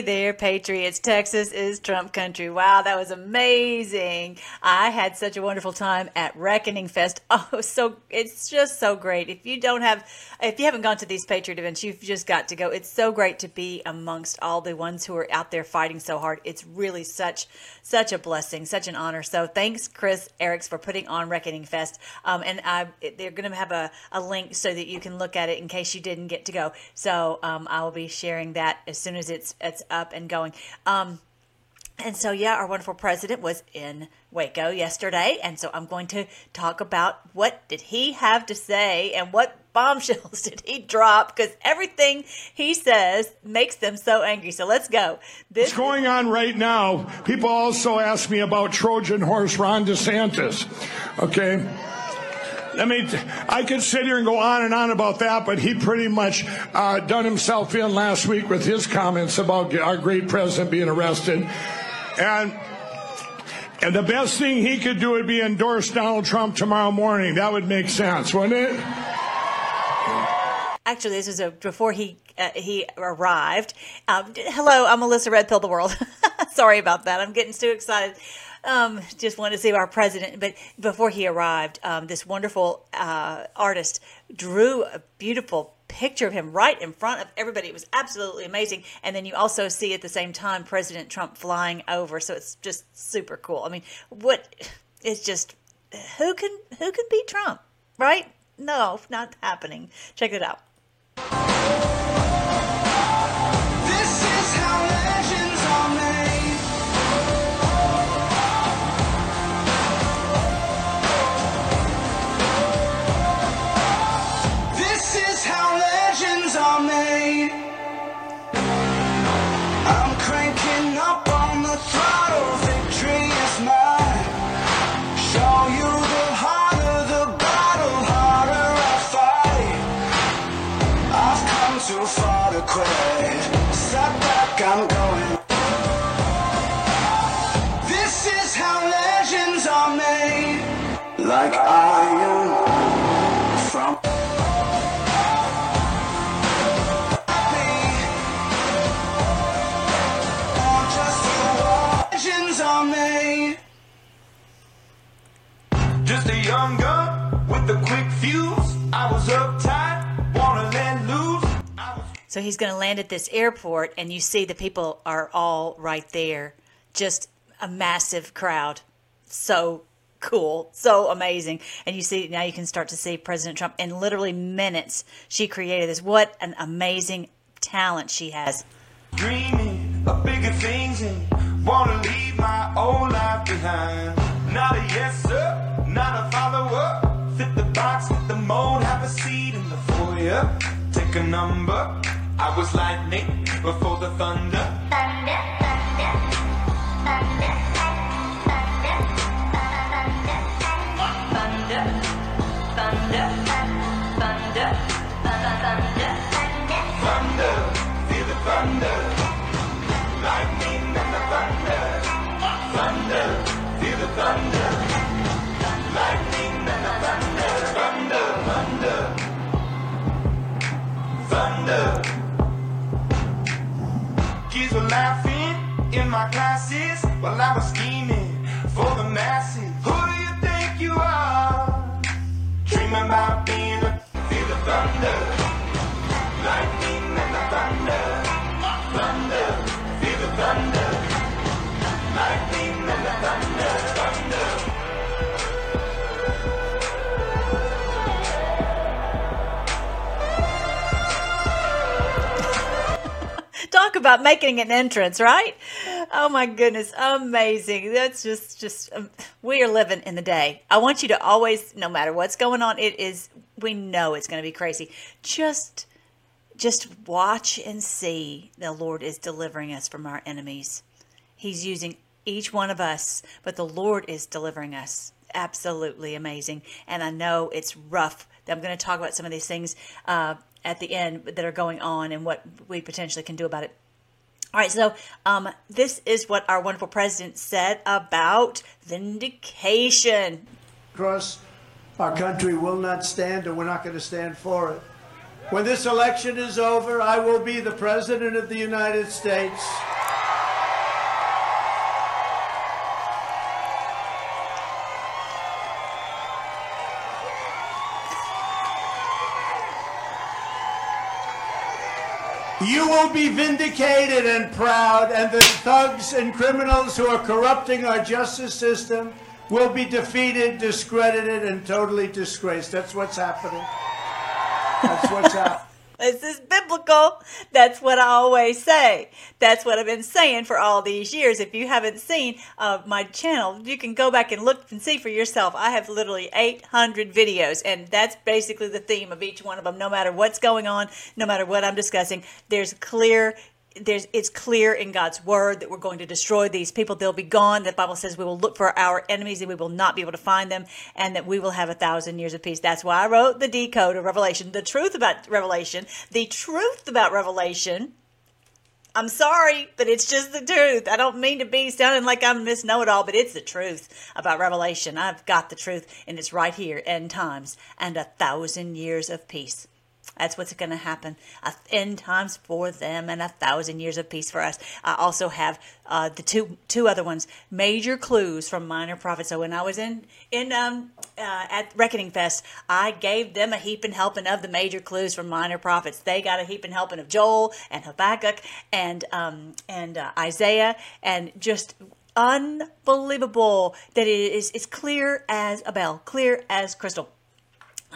There, Patriots. Texas is Trump country. Wow, that was amazing. I had such a wonderful time at Reckoning Fest. Oh, so it's just so great. If you don't have, if you haven't gone to these Patriot events, you've just got to go. It's so great to be amongst all the ones who are out there fighting so hard. It's really such, such a blessing, such an honor. So thanks, Chris Erics, for putting on Reckoning Fest. Um, and I, they're going to have a, a link so that you can look at it in case you didn't get to go. So um, I will be sharing that as soon as it's it's up and going. Um, and so, yeah, our wonderful president was in Waco yesterday, and so I'm going to talk about what did he have to say and what bombshells did he drop because everything he says makes them so angry. So let's go. This What's going on right now? People also ask me about Trojan horse Ron DeSantis. Okay. I mean, I could sit here and go on and on about that, but he pretty much uh, done himself in last week with his comments about our great president being arrested. And and the best thing he could do would be endorse Donald Trump tomorrow morning. That would make sense, wouldn't it? Actually, this was a, before he uh, he arrived. Um, hello, I'm Melissa Red Pill the World. Sorry about that. I'm getting too excited. Um, just wanted to see our president, but before he arrived, um, this wonderful uh, artist drew a beautiful picture of him right in front of everybody. It was absolutely amazing. And then you also see at the same time President Trump flying over. So it's just super cool. I mean, what it's just who can who can beat Trump, right? No, not happening. Check it out. So he's going to land at this airport, and you see the people are all right there. Just a massive crowd. So cool, so amazing. And you see now you can start to see President Trump in literally minutes. She created this. What an amazing talent she has. Dreaming of bigger things and wanna leave my old life behind. Not a yes sir, not a follower. Fit the box, fit the mold, have a seat in the foyer. Take a number. I was lightning before the thunder. Thunder, thunder, thunder. thunder, lightning while I was scheming for the masses. Who do you think you are? Dreaming about being a feel the thunder, lightning and the thunder thunder, feel the thunder. Talk about making an entrance, right? Oh my goodness, amazing. That's just just um, we are living in the day. I want you to always no matter what's going on, it is we know it's going to be crazy. Just just watch and see the Lord is delivering us from our enemies. He's using each one of us, but the Lord is delivering us. Absolutely amazing. And I know it's rough. I'm going to talk about some of these things uh, at the end that are going on and what we potentially can do about it. All right, so um, this is what our wonderful president said about vindication. Across our country will not stand, and we're not going to stand for it. When this election is over, I will be the President of the United States. You will be vindicated and proud, and the thugs and criminals who are corrupting our justice system will be defeated, discredited, and totally disgraced. That's what's happening. That's what's happening. This is biblical. That's what I always say. That's what I've been saying for all these years. If you haven't seen uh, my channel, you can go back and look and see for yourself. I have literally 800 videos, and that's basically the theme of each one of them. No matter what's going on, no matter what I'm discussing, there's clear there's it's clear in God's word that we're going to destroy these people. They'll be gone. The Bible says we will look for our enemies and we will not be able to find them, and that we will have a thousand years of peace. That's why I wrote the decode of Revelation, the truth about Revelation, the truth about Revelation. I'm sorry, but it's just the truth. I don't mean to be sounding like I'm Miss Know It All, but it's the truth about Revelation. I've got the truth, and it's right here end times and a thousand years of peace. That's what's going to happen. A end times for them and a thousand years of peace for us. I also have uh, the two two other ones, major clues from minor prophets. So when I was in in um, uh, at Reckoning Fest, I gave them a heap and helping of the major clues from minor prophets. They got a heap and helping of Joel and Habakkuk and um, and uh, Isaiah and just unbelievable that it is it's clear as a bell, clear as crystal.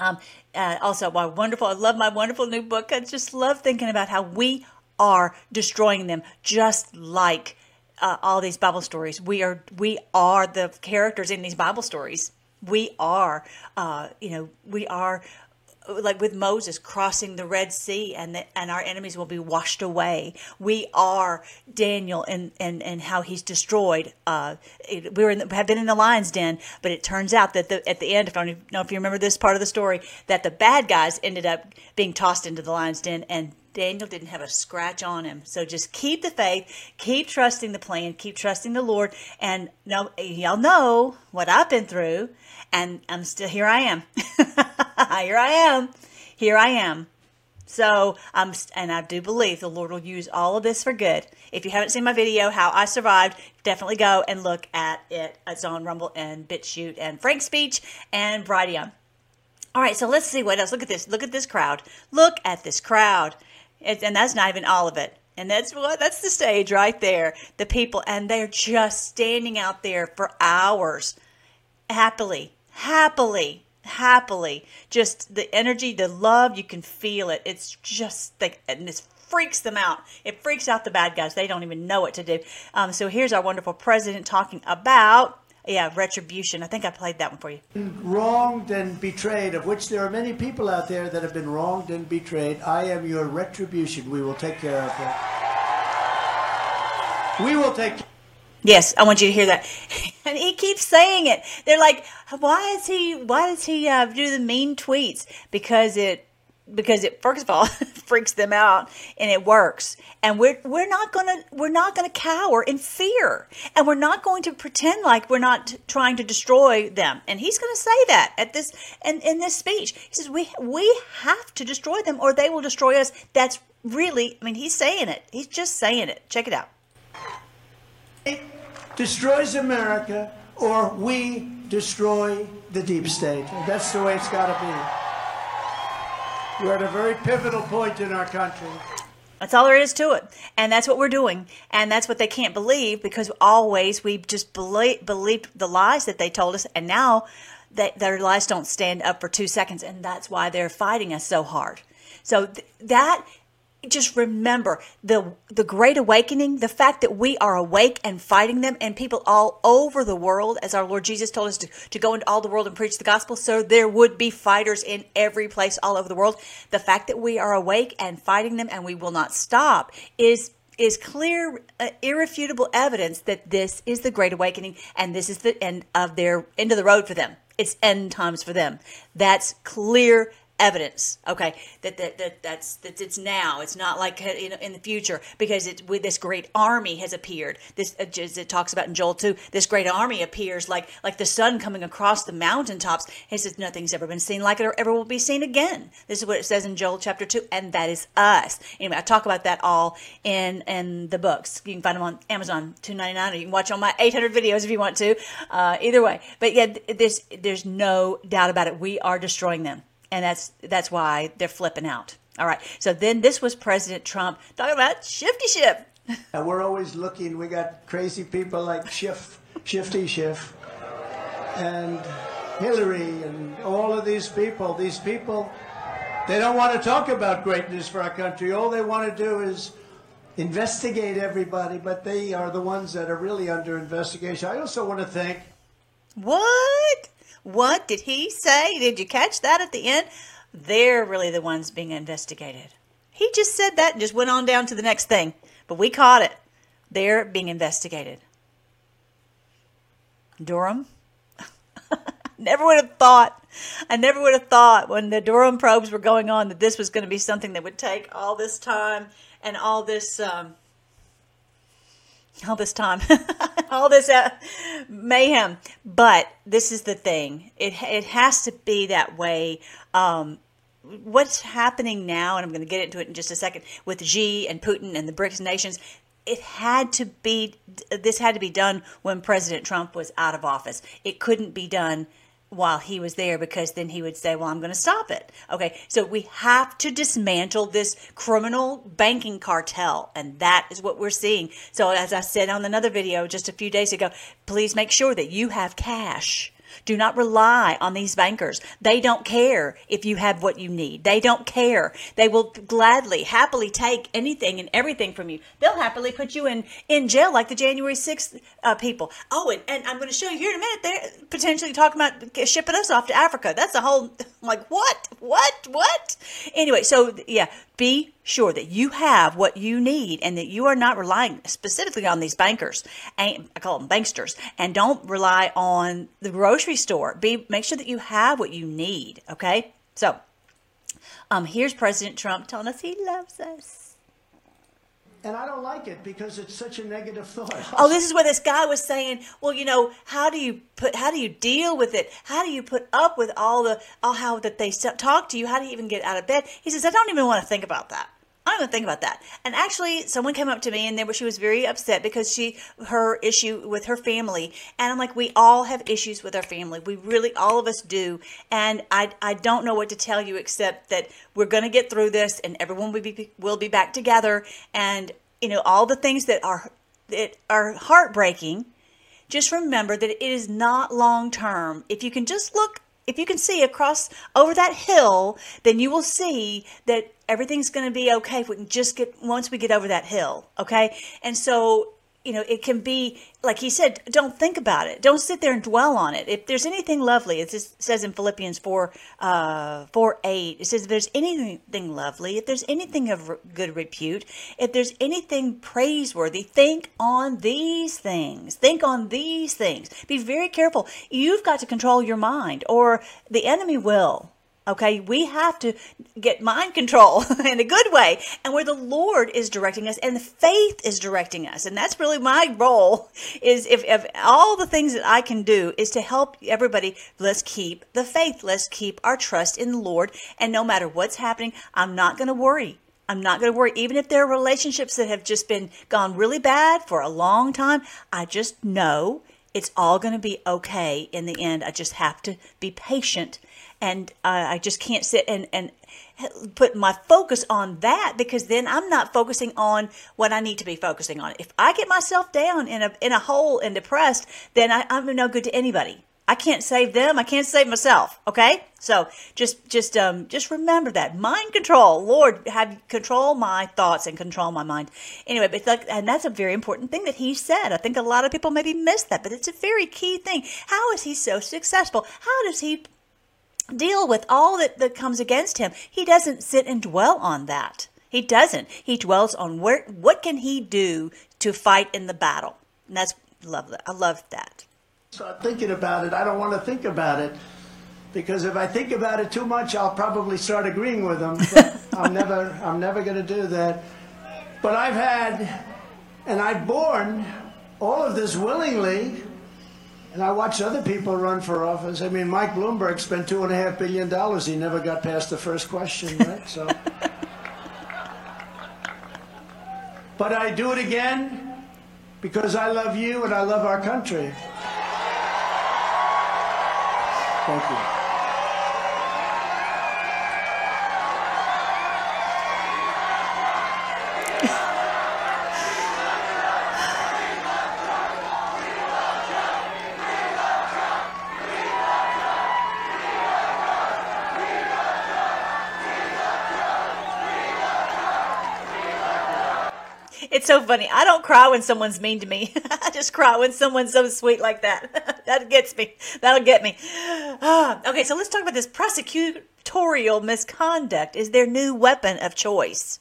Um, uh, also, my wonderful, I love my wonderful new book. I just love thinking about how we are destroying them, just like uh, all these Bible stories. We are, we are the characters in these Bible stories. We are, uh, you know, we are like with Moses crossing the Red Sea and the, and our enemies will be washed away. We are Daniel and and, and how he's destroyed. Uh, it, we were the, have been in the lion's den, but it turns out that the, at the end, if I don't know if you remember this part of the story, that the bad guys ended up being tossed into the lion's den and Daniel didn't have a scratch on him. So just keep the faith, keep trusting the plan, keep trusting the Lord. And no, y'all know what I've been through, and I'm still here. I am. here I am. Here I am. So um, I'm, and I do believe the Lord will use all of this for good. If you haven't seen my video, How I Survived, definitely go and look at it. It's on Rumble and BitChute and Frank Speech and Brighteon. All right, so let's see what else. Look at this. Look at this crowd. Look at this crowd. It, and that's not even all of it. And that's what that's the stage right there. The people and they're just standing out there for hours happily, happily, happily. Just the energy, the love, you can feel it. It's just like and this freaks them out. It freaks out the bad guys. They don't even know what to do. Um, so here's our wonderful president talking about yeah, retribution. I think I played that one for you. Wronged and betrayed, of which there are many people out there that have been wronged and betrayed. I am your retribution. We will take care of that. We will take Yes, I want you to hear that. And he keeps saying it. They're like, why is he? Why does he uh, do the mean tweets? Because it, because it first of all freaks them out, and it works. And we're we're not gonna we're not gonna cower in fear, and we're not going to pretend like we're not trying to destroy them. And he's going to say that at this and in this speech. He says we we have to destroy them, or they will destroy us. That's really, I mean, he's saying it. He's just saying it. Check it out. Destroys America or we destroy the deep state. That's the way it's got to be. We're at a very pivotal point in our country. That's all there is to it. And that's what we're doing. And that's what they can't believe because always we just believe, believed the lies that they told us. And now their lies don't stand up for two seconds. And that's why they're fighting us so hard. So th- that just remember the the great awakening the fact that we are awake and fighting them and people all over the world as our lord jesus told us to, to go into all the world and preach the gospel. So there would be fighters in every place all over the world. The fact that we are awake and fighting them and we will not stop is is clear uh, irrefutable evidence that this is the great awakening and this is the end of their end of the road for them. It's end times for them. That's clear evidence. Okay, that that, that that's that it's now. It's not like uh, in, in the future because it's with this great army has appeared. This uh, as it talks about in Joel two. This great army appears like like the sun coming across the mountaintops. He says nothing's ever been seen like it or ever will be seen again. This is what it says in Joel chapter two, and that is us. Anyway, I talk about that all in in the books. You can find them on Amazon, two ninety nine, or you can watch on my eight hundred videos if you want to. Uh, either way, but yeah, this there's no doubt about it. We are destroying them and that's that's why they're flipping out. All right. So then this was President Trump talking about Shifty Schiff. And we're always looking. We got crazy people like Schiff, Shifty Schiff, and Hillary, and all of these people. These people, they don't want to talk about greatness for our country. All they want to do is investigate everybody, but they are the ones that are really under investigation. I also want to thank What? What did he say? Did you catch that at the end? They're really the ones being investigated. He just said that and just went on down to the next thing. But we caught it. They're being investigated. Durham? never would have thought. I never would have thought when the Durham probes were going on that this was going to be something that would take all this time and all this um, all this time, all this uh, mayhem. But this is the thing; it it has to be that way. Um, what's happening now, and I'm going to get into it in just a second, with Xi and Putin and the BRICS nations. It had to be. This had to be done when President Trump was out of office. It couldn't be done while he was there because then he would say, Well, I'm going to stop it. Okay, so we have to dismantle this criminal banking cartel, and that is what we're seeing. So, as I said on another video just a few days ago, please make sure that you have cash. Do not rely on these bankers. They don't care if you have what you need. They don't care. They will gladly, happily take anything and everything from you. They'll happily put you in, in jail like the January 6th uh, people. Oh, and, and I'm going to show you here in a minute, they're potentially talking about shipping us off to Africa. That's a whole, like, what? What? What? Anyway, so yeah, be sure that you have what you need and that you are not relying specifically on these bankers and I call them banksters and don't rely on the grocery store. Be make sure that you have what you need, okay? So, um here's President Trump telling us he loves us. And I don't like it because it's such a negative thought. Oh, this is where this guy was saying, well, you know, how do you put, how do you deal with it? How do you put up with all the, all how that they talk to you? How do you even get out of bed? He says, I don't even want to think about that. I don't even think about that. And actually, someone came up to me and they were, she was very upset because she, her issue with her family. And I'm like, we all have issues with our family. We really, all of us do. And I, I don't know what to tell you except that we're going to get through this and everyone will be, will be back together. And, you know, all the things that are, that are heartbreaking, just remember that it is not long term. If you can just look, if you can see across over that hill, then you will see that everything's going to be okay if we can just get once we get over that hill. Okay, and so you know it can be like he said don't think about it. Don't sit there and dwell on it. If there's anything lovely it says in philippians 4 uh 4 8 it says if there's anything lovely if there's anything of good repute if there's anything praiseworthy think on these things. Think on these things. Be very careful. You've got to control your mind or the enemy will Okay, we have to get mind control in a good way, and where the Lord is directing us, and the faith is directing us, and that's really my role. Is if, if all the things that I can do is to help everybody, let's keep the faith, let's keep our trust in the Lord, and no matter what's happening, I'm not going to worry. I'm not going to worry, even if there are relationships that have just been gone really bad for a long time. I just know it's all going to be okay in the end. I just have to be patient and I just can't sit and and put my focus on that because then I'm not focusing on what I need to be focusing on. If I get myself down in a in a hole and depressed, then I, I'm no good to anybody. I can't save them. I can't save myself. Okay, so just just um just remember that mind control. Lord, have control my thoughts and control my mind. Anyway, but like, and that's a very important thing that he said. I think a lot of people maybe miss that, but it's a very key thing. How is he so successful? How does he deal with all that, that comes against him. He doesn't sit and dwell on that. He doesn't. He dwells on where what can he do to fight in the battle. And that's love I love that. So I'm thinking about it. I don't want to think about it. because if I think about it too much, I'll probably start agreeing with him. But I'm never, I'm never going to do that. But I've had, and I've borne all of this willingly, and I watch other people run for office. I mean, Mike Bloomberg spent two and a half billion dollars. He never got past the first question, right? So, but I do it again because I love you and I love our country. Thank you. It's so funny. I don't cry when someone's mean to me. I just cry when someone's so sweet like that. that gets me. That'll get me. Okay, so let's talk about this prosecutorial misconduct is their new weapon of choice.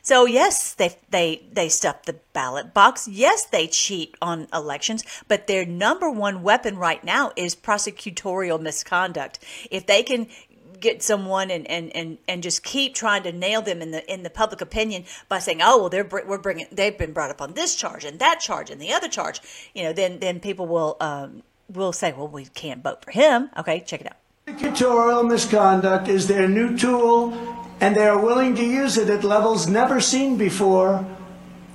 So yes, they they they stuff the ballot box. Yes, they cheat on elections, but their number one weapon right now is prosecutorial misconduct. If they can get someone and, and, and, and just keep trying to nail them in the in the public opinion by saying, oh well, they're we're bringing they've been brought up on this charge and that charge and the other charge, you know, then then people will um, will say, well, we can't vote for him. Okay, check it out. Prosecutorial misconduct is their new tool, and they are willing to use it at levels never seen before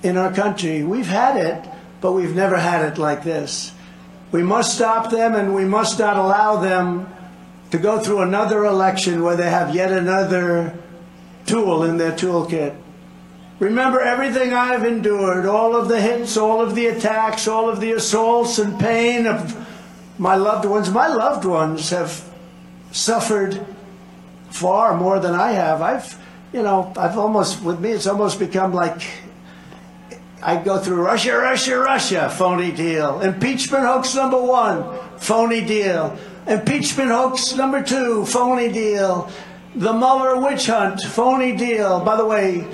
in our country. We've had it, but we've never had it like this. We must stop them, and we must not allow them to go through another election where they have yet another tool in their toolkit. Remember everything I've endured, all of the hits, all of the attacks, all of the assaults and pain of my loved ones. My loved ones have suffered far more than I have. I've, you know, I've almost, with me, it's almost become like I go through Russia, Russia, Russia, phony deal. Impeachment hoax number one, phony deal. Impeachment hoax number two, phony deal. The Mueller witch hunt, phony deal. By the way,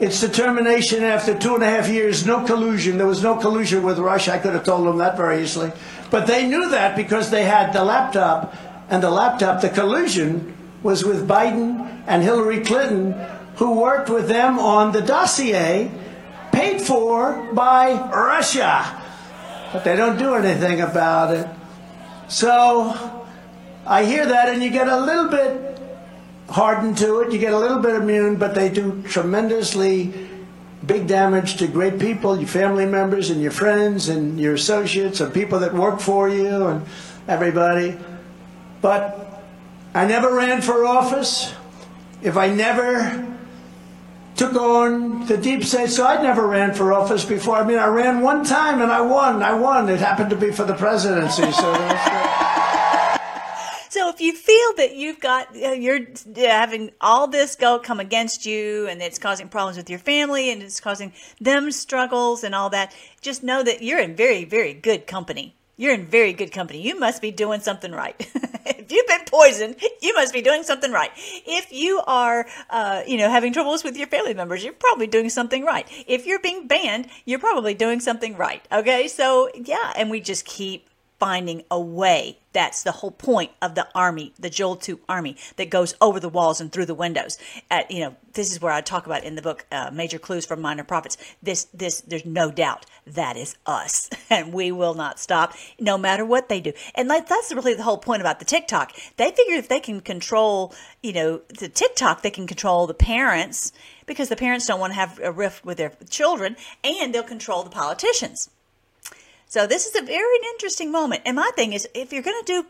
its determination after two and a half years, no collusion. There was no collusion with Russia. I could have told them that very easily. But they knew that because they had the laptop. And the laptop, the collusion, was with Biden and Hillary Clinton, who worked with them on the dossier paid for by Russia. But they don't do anything about it. So I hear that, and you get a little bit hardened to it, you get a little bit immune, but they do tremendously big damage to great people, your family members, and your friends, and your associates, and people that work for you, and everybody. But I never ran for office. If I never took on the deep state. So I'd never ran for office before. I mean, I ran one time and I won. I won. It happened to be for the presidency. So So if you feel that you've got uh, you're having all this go come against you and it's causing problems with your family and it's causing them struggles and all that, just know that you're in very very good company. You're in very good company. You must be doing something right. if you've been poisoned, you must be doing something right. If you are, uh, you know, having troubles with your family members, you're probably doing something right. If you're being banned, you're probably doing something right. Okay, so yeah, and we just keep finding a way. That's the whole point of the army, the Joel 2 army that goes over the walls and through the windows. At, you know, this is where I talk about in the book, uh, Major Clues from Minor Prophets. This, this, there's no doubt that is us, and we will not stop no matter what they do. And like that's really the whole point about the TikTok. They figure if they can control, you know, the TikTok, they can control the parents because the parents don't want to have a rift with their children, and they'll control the politicians. So this is a very interesting moment. And my thing is, if you're going to do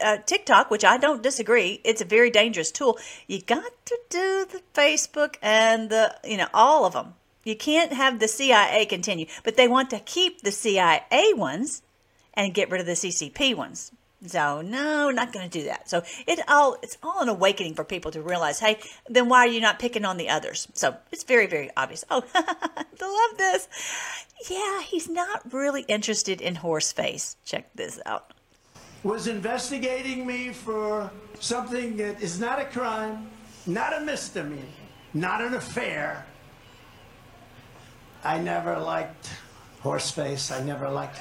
uh, TikTok, which I don't disagree, it's a very dangerous tool. You got to do the Facebook and the, you know, all of them. You can't have the CIA continue, but they want to keep the CIA ones and get rid of the CCP ones. So no, not going to do that. So it all it's all an awakening for people to realize, hey, then why are you not picking on the others? So it's very very obvious. Oh, I love this. Yeah, he's not really interested in horse face. Check this out. was investigating me for something that is not a crime, not a misdemeanor, not an affair. I never liked horseface. I never liked.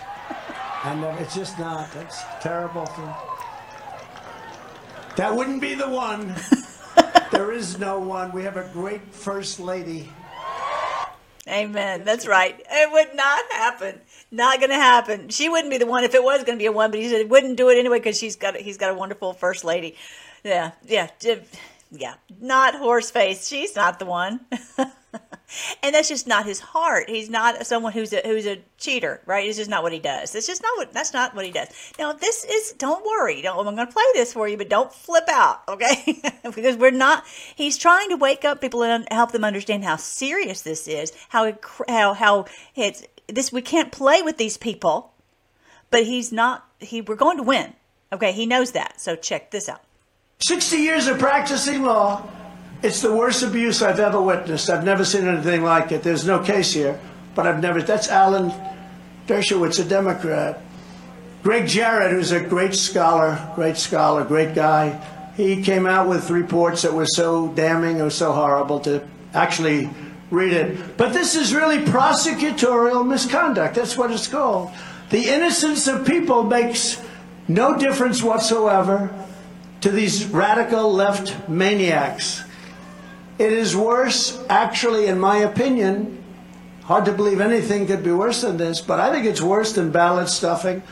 I never. It's just not. It's terrible thing. That wouldn't be the one. there is no one. We have a great first lady. Amen. That's right. It would not happen. Not going to happen. She wouldn't be the one if it was going to be a one, but he said wouldn't do it anyway because she's got he's got a wonderful first lady. Yeah, yeah, yeah. Not horse face. She's not the one. and that's just not his heart. He's not someone who's a who's a cheater, right? It's just not what he does. It's just not what that's not what he does. Now this is don't worry. Don't I'm going to play this for you, but don't flip out, okay? because we're not. He's trying to wake up people and help them understand how serious this is. How how how it's this. We can't play with these people. But he's not. He we're going to win. Okay, he knows that. So check this out. 60 years of practicing law. It's the worst abuse I've ever witnessed. I've never seen anything like it. There's no case here, but I've never. That's Alan Dershowitz, a Democrat. Gregg Jarrett, who's a great scholar, great scholar, great guy, he came out with reports that were so damning or so horrible to actually read it. But this is really prosecutorial misconduct. That's what it's called. The innocence of people makes no difference whatsoever to these radical left maniacs. It is worse, actually, in my opinion. Hard to believe anything could be worse than this, but I think it's worse than ballot stuffing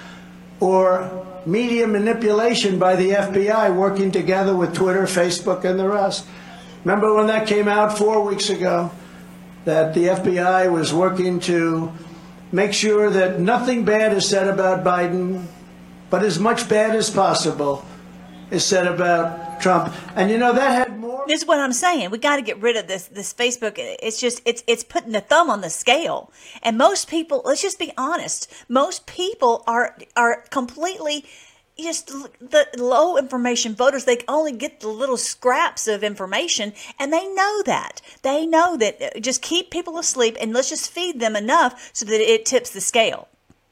or media manipulation by the FBI working together with Twitter, Facebook, and the rest. Remember when that came out four weeks ago? That the FBI was working to make sure that nothing bad is said about Biden, but as much bad as possible is said about Trump. And you know, that had more. This is what I'm saying. We got to get rid of this this Facebook. It's just it's it's putting the thumb on the scale. And most people, let's just be honest, most people are are completely just the low information voters they only get the little scraps of information and they know that they know that uh, just keep people asleep and let's just feed them enough so that it tips the scale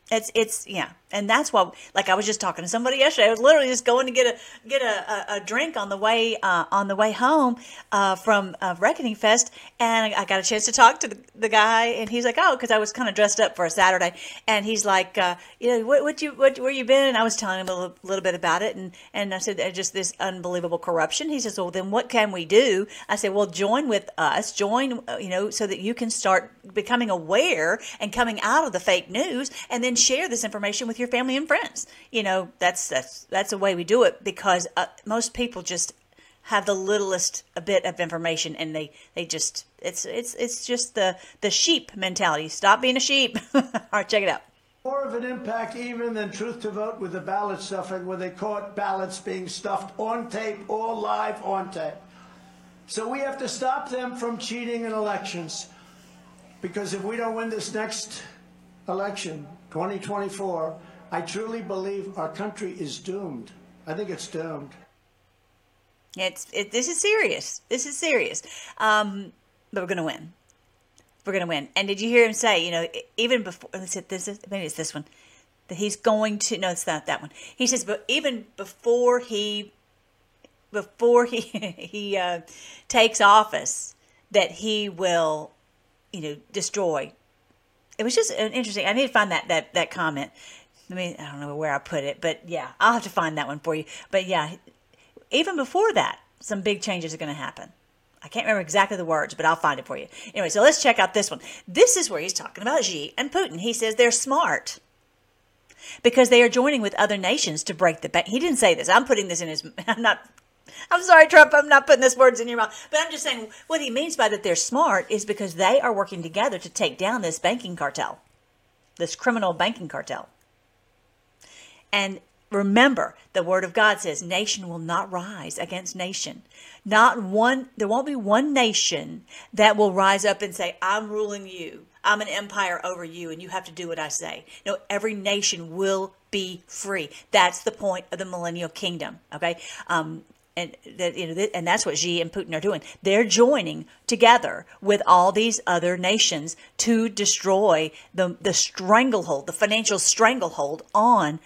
it's it's yeah and that's why like i was just talking to somebody yesterday i was literally just going to get a get a, a, a drink on the way uh, on the way home uh, from uh, reckoning fest. And I, got a chance to talk to the, the guy and he's like oh because i was kind of dressed up for a saturday. And he's like uh, you know what, what you what where you been? And i was telling him a little, little bit about it and and i said just this unbelievable corruption. He says well then what can we do? I said well join with us join uh, you know so that you can start becoming aware and coming out of the fake news and then share this information with your family and friends. You know, that's that's that's the way we do it because uh, most people just have the littlest bit of information and they they just it's it's it's just the the sheep mentality. Stop being a sheep. All right, check it out. More of an impact even than True the Vote with the ballot stuffing, where they caught ballots being stuffed on tape or live on tape. So we have to stop them from cheating in elections. Because if we don't win this next election, 2024, I truly believe our country is doomed. I think it's doomed. It's it, this is serious. This is serious. Um, but we're gonna win. We're gonna win. And did you hear him say? You know, even before this, this is maybe it's this one that he's going to. No, it's not that one. He says, but even before he before he he uh, takes office, that he will, you know, destroy. It was just an interesting. I need to find that that that comment let me I don't know where I put it, but yeah, I'll have to find that one for you. But yeah, even before that, some big changes are going to happen. I can't remember exactly the words, but I'll find it for you. Anyway, so let's check out this one. This is where he's talking about Xi and Putin. He says they're smart because they are joining with other nations to break the bank. He didn't say this. I'm putting this in his. I'm not. I'm sorry, Trump. I'm not putting this words in your mouth, but I'm just saying what he means by that they're smart is because they are working together to take down this banking cartel, this criminal banking cartel. And remember, the word of God says, nation will not rise against nation. Not one, there won't be one nation that will rise up and say, I'm ruling you. I'm an empire over you and you have to do what I say. No, every nation will be free. That's the point of the millennial kingdom. Okay. Um, and that you know, and that's what Xi and Putin are doing. They're joining together with all these other nations to destroy the the stranglehold, the financial stranglehold on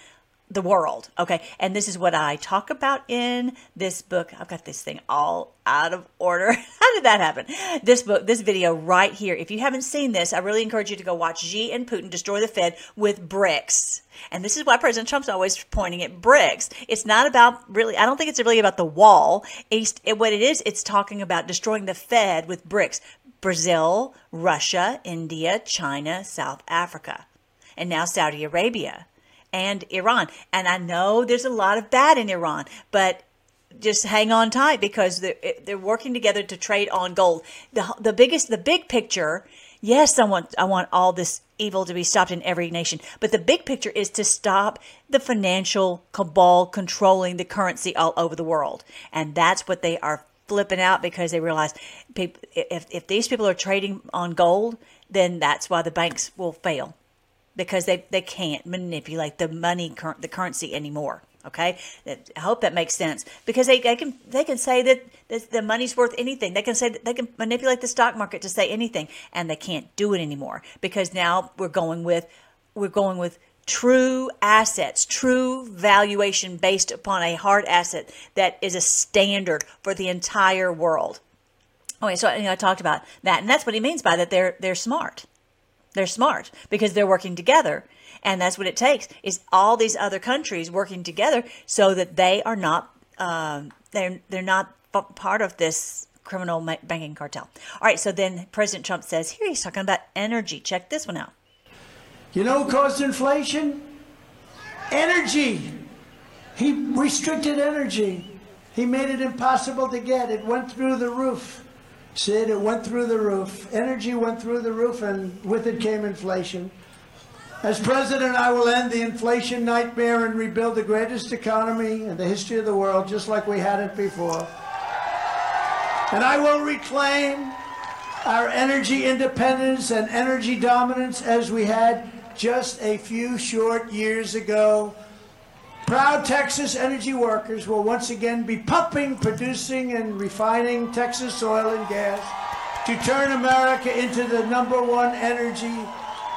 the world. Okay. And this is what I talk about in this book. I've got this thing all out of order. How did that happen? This book, this video right here. If you haven't seen this, I really encourage you to go watch Xi and Putin destroy the Fed with bricks. And this is why President Trump's always pointing at bricks. It's not about really, I don't think it's really about the wall. It's, it, what it is, it's talking about destroying the Fed with bricks. Brazil, Russia, India, China, South Africa, and now Saudi Arabia and Iran. And I know there's a lot of bad in Iran, but just hang on tight because they're, they're working together to trade on gold. The, the biggest, the big picture, yes, I want, I want all this evil to be stopped in every nation, but the big picture is to stop the financial cabal controlling the currency all over the world. And that's what they are flipping out because they realize people, if, if these people are trading on gold, then that's why the banks will fail because they, they can't manipulate the money, the currency anymore. Okay, I hope that makes sense because they, they can they can say that the money's worth anything. They can say that they can manipulate the stock market to say anything, and they can't do it anymore because now we're going with we're going with true assets, true valuation based upon a hard asset that is a standard for the entire world. Okay, so you know, I talked about that, and that's what he means by that. They're they're smart. They're smart because they're working together, and that's what it takes is all these other countries working together so that they are not um, they're they're not part of this criminal banking cartel. All right, so then President Trump says here he's talking about energy. Check this one out. You know caused inflation? Energy. He restricted energy. He made it impossible to get. It went through the roof. Sid, it went through the roof. Energy went through the roof, and with it came inflation. As president, I will end the inflation nightmare and rebuild the greatest economy in the history of the world, just like we had it before. And I will reclaim our energy independence and energy dominance as we had just a few short years ago. Proud Texas energy workers will once again be pumping, producing, and refining Texas oil and gas to turn America into the number one energy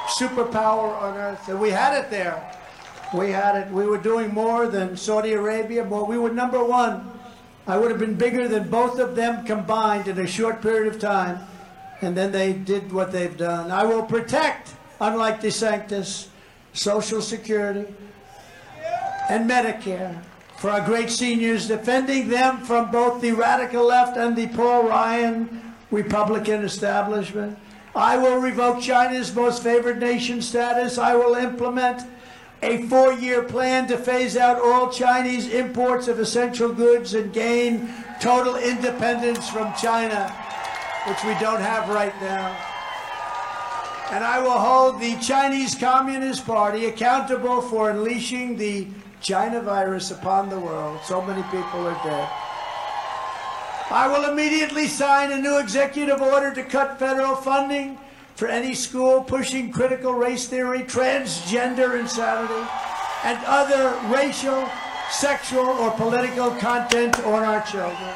superpower on earth. And we had it there. We had it. We were doing more than Saudi Arabia, but we were number one. I would have been bigger than both of them combined in a short period of time. And then they did what they've done. I will protect unlike DeSantis, Social Security, and Medicare for our great seniors, defending them from both the radical left and the Paul Ryan Republican establishment. I will revoke China's most favored nation status. I will implement a four-year plan to phase out all Chinese imports of essential goods and gain total independence from China, which we don't have right now and I will hold the Chinese Communist Party accountable for unleashing the China virus upon the world. So many people are dead. I will immediately sign a new executive order to cut federal funding for any school pushing critical race theory, transgender insanity, and other racial, sexual, or political content on our children.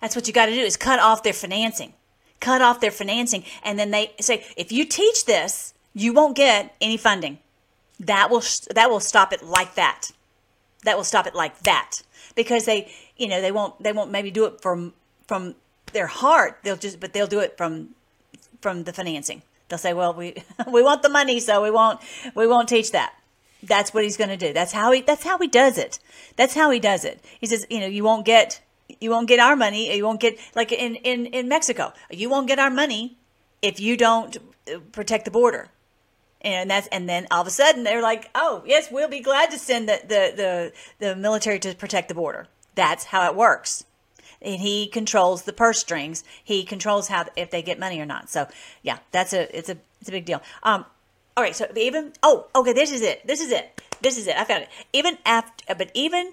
That's what you got to do is cut off their financing cut off their financing. And then they say, if you teach this, you won't get any funding. That will, that will stop it like that. That will stop it like that because they, you know, they won't, they won't maybe do it from, from their heart. They'll just, but they'll do it from, from the financing. They'll say, well, we, we want the money, so we won't, we won't teach that. That's what he's going to do. That's how he, that's how he does it. That's how he does it. He says, you know, you won't get you won't get our money. You won't get like in in in Mexico. You won't get our money if you don't uh, protect the border. And that's and then all of a sudden they're like, oh yes, we'll be glad to send the the the, the military to protect the border. That's how it works. And he controls the purse strings. He controls how if they get money or not. So yeah, that's a it's a it's a big deal. Um, all right. So even oh okay, this is it. This is it. This is it. I found it. Even after, but even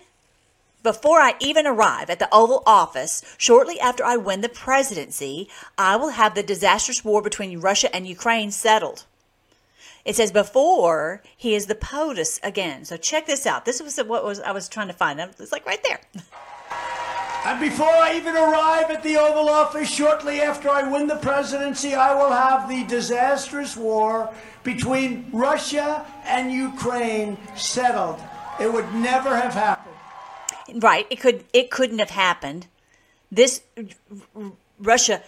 before I even arrive at the Oval Office, shortly after I win the presidency, I will have the disastrous war between Russia and Ukraine settled. It says before he is the POTUS again. So check this out. This was what was I was trying to find. It's like right there. And before I even arrive at the Oval Office, shortly after I win the presidency, I will have the disastrous war between Russia and Ukraine settled. It would never have happened. Right. It could. It couldn't have happened. This Russia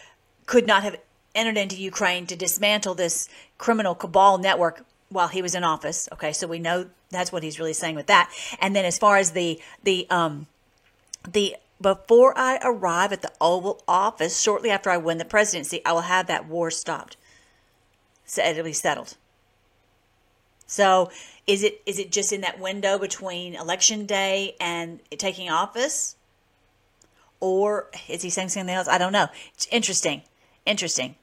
could not have entered into Ukraine to dismantle this criminal cabal network while he was in office. Okay, so we know that's what he's really saying with that. And then as far as the the um the before I arrive at the Oval Office, shortly after I win the presidency, I will have that war stopped. So it'll be settled. So is it is it just in that window between election day and taking office? Or is he saying something else? I don't know. It's interesting. Interesting.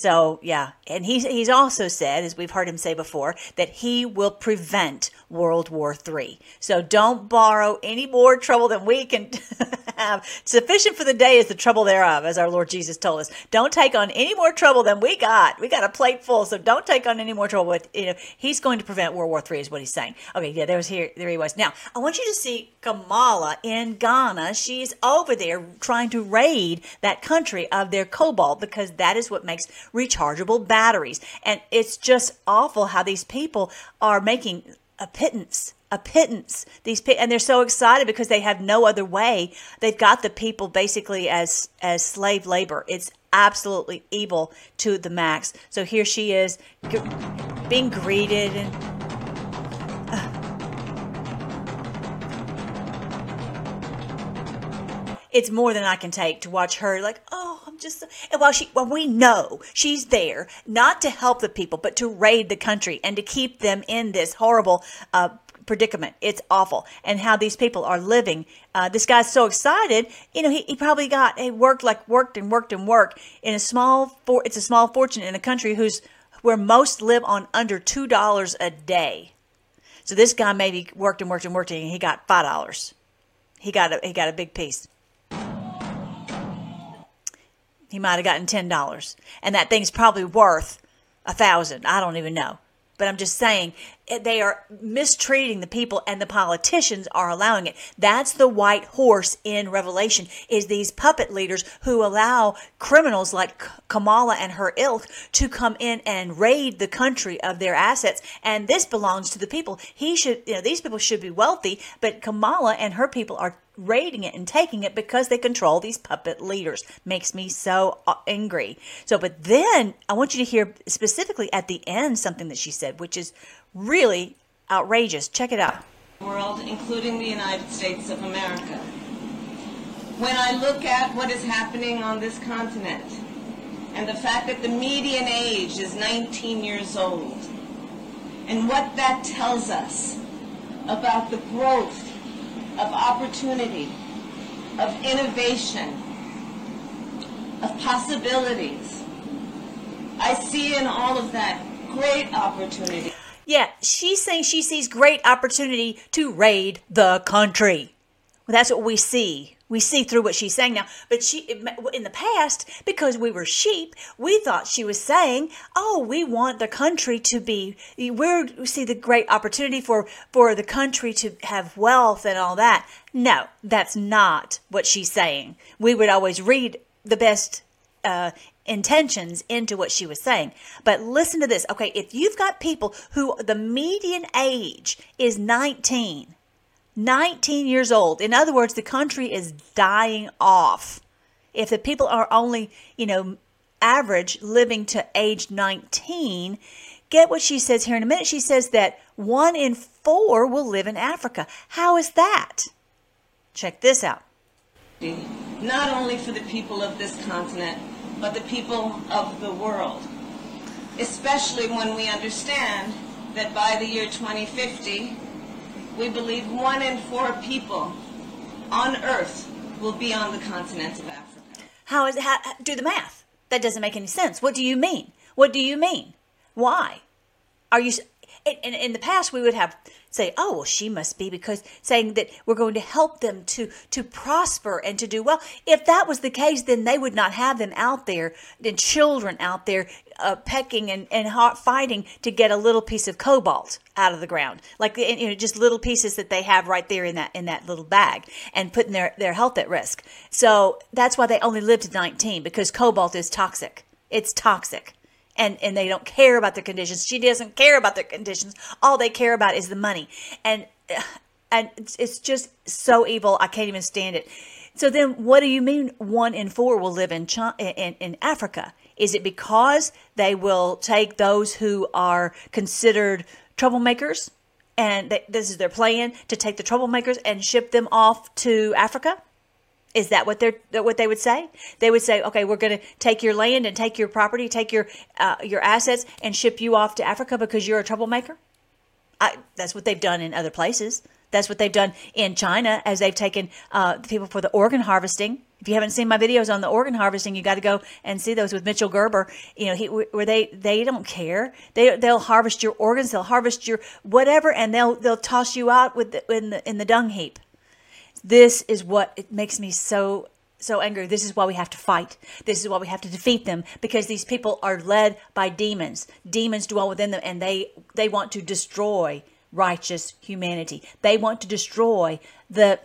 So yeah, and he's he's also said, as we've heard him say before, that he will prevent World War III. So don't borrow any more trouble than we can have. Sufficient for the day is the trouble thereof, as our Lord Jesus told us. Don't take on any more trouble than we got. We got a plate full, so don't take on any more trouble. With you know, he's going to prevent World War III, is what he's saying. Okay, yeah, there was here, there he was. Now I want you to see Kamala in Ghana. She's over there trying to raid that country of their cobalt because that is what makes rechargeable batteries. And it's just awful how these people are making a pittance a pittance. These and they're so excited because they have no other way. They've got the people basically as as slave labor. It's absolutely evil to the max. So here she is being greeted and it's more than I can take to watch her like, oh, I'm just and while she well we know she's there not to help the people, but to raid the country and to keep them in this horrible uh predicament. It's awful. And how these people are living. Uh, this guy's so excited. You know, he, he probably got, he worked like worked and worked and worked in a small, for, it's a small fortune in a country who's, where most live on under $2 a day. So this guy maybe worked and worked and worked and he got $5. He got a, he got a big piece he might have gotten ten dollars, and that thing's probably worth a thousand. I don't even know, but I'm just saying eh, they are mistreating the people, and the politicians are allowing it. That's the white horse in Revelation: is these puppet leaders who allow criminals like Kamala and her ilk to come in and raid the country of their assets, and this belongs to the people. He should, you know, these people should be wealthy, but Kamala and her people are raiding it and taking it because they control these puppet leaders. Makes me so uh, angry. So, but then I want you to hear specifically at the end something that she said, which is really outrageous. Check it out. world, including the United States of America. When I look at what is happening on this continent and the fact that the median age is 19 years old, and what that tells us about the growth of opportunity, of innovation, of possibilities. I see in all of that great opportunity. Yeah, she's saying she sees great opportunity to raid the country. Well, that's what we see. We see through what she's saying now. But she, in the past, because we were sheep, we thought she was saying, "Oh, we want the country to be. We're, we see the great opportunity for for the country to have wealth and all that." No, that's not what she's saying. We would always read the best uh, intentions into what she was saying. But listen to this. Okay, if you've got people who the median age is 19, 19 years old. In other words, the country is dying off. If the people are only, you know, average living to age 19, get what she says here in a minute. She says that one in four will live in Africa. How is that? Check this out. Not only for the people of this continent, but the people of the world. Especially when we understand that by the year 2050, we believe one in four people on Earth will be on the continent of Africa. How is how, do the math? That doesn't make any sense. What do you mean? What do you mean? Why? Are you in, in, in the past we would have say, oh, well, she must be because saying that we're going to help them to to prosper and to do well. If that was the case, then they would not have them out there, the children out there uh, pecking and, and fighting to get a little piece of cobalt out of the ground, like you know, just little pieces that they have right there in that in that little bag, and putting their their health at risk. So that's why they only live to 19 because cobalt is toxic. It's toxic and and they don't care about their conditions. She doesn't care about their conditions. All they care about is the money, and and it's just so evil. I can't even stand it. So then, what do you mean one in four will live in China, in, in Africa? Is it because they will take those who are considered troublemakers, and they, this is their plan to take the troublemakers and ship them off to Africa? Is that what they're what they would say? They would say, "Okay, we're going to take your land and take your property, take your uh, your assets, and ship you off to Africa because you're a troublemaker." I, that's what they've done in other places. That's what they've done in China as they've taken uh, people for the organ harvesting. If you haven't seen my videos on the organ harvesting, you got to go and see those with Mitchell Gerber. You know, he, where they they don't care. They they'll harvest your organs, they'll harvest your whatever, and they'll they'll toss you out with the, in the in the dung heap. This is what it makes me so so angry. This is why we have to fight. This is why we have to defeat them because these people are led by demons. Demons dwell within them and they they want to destroy righteous humanity. They want to destroy the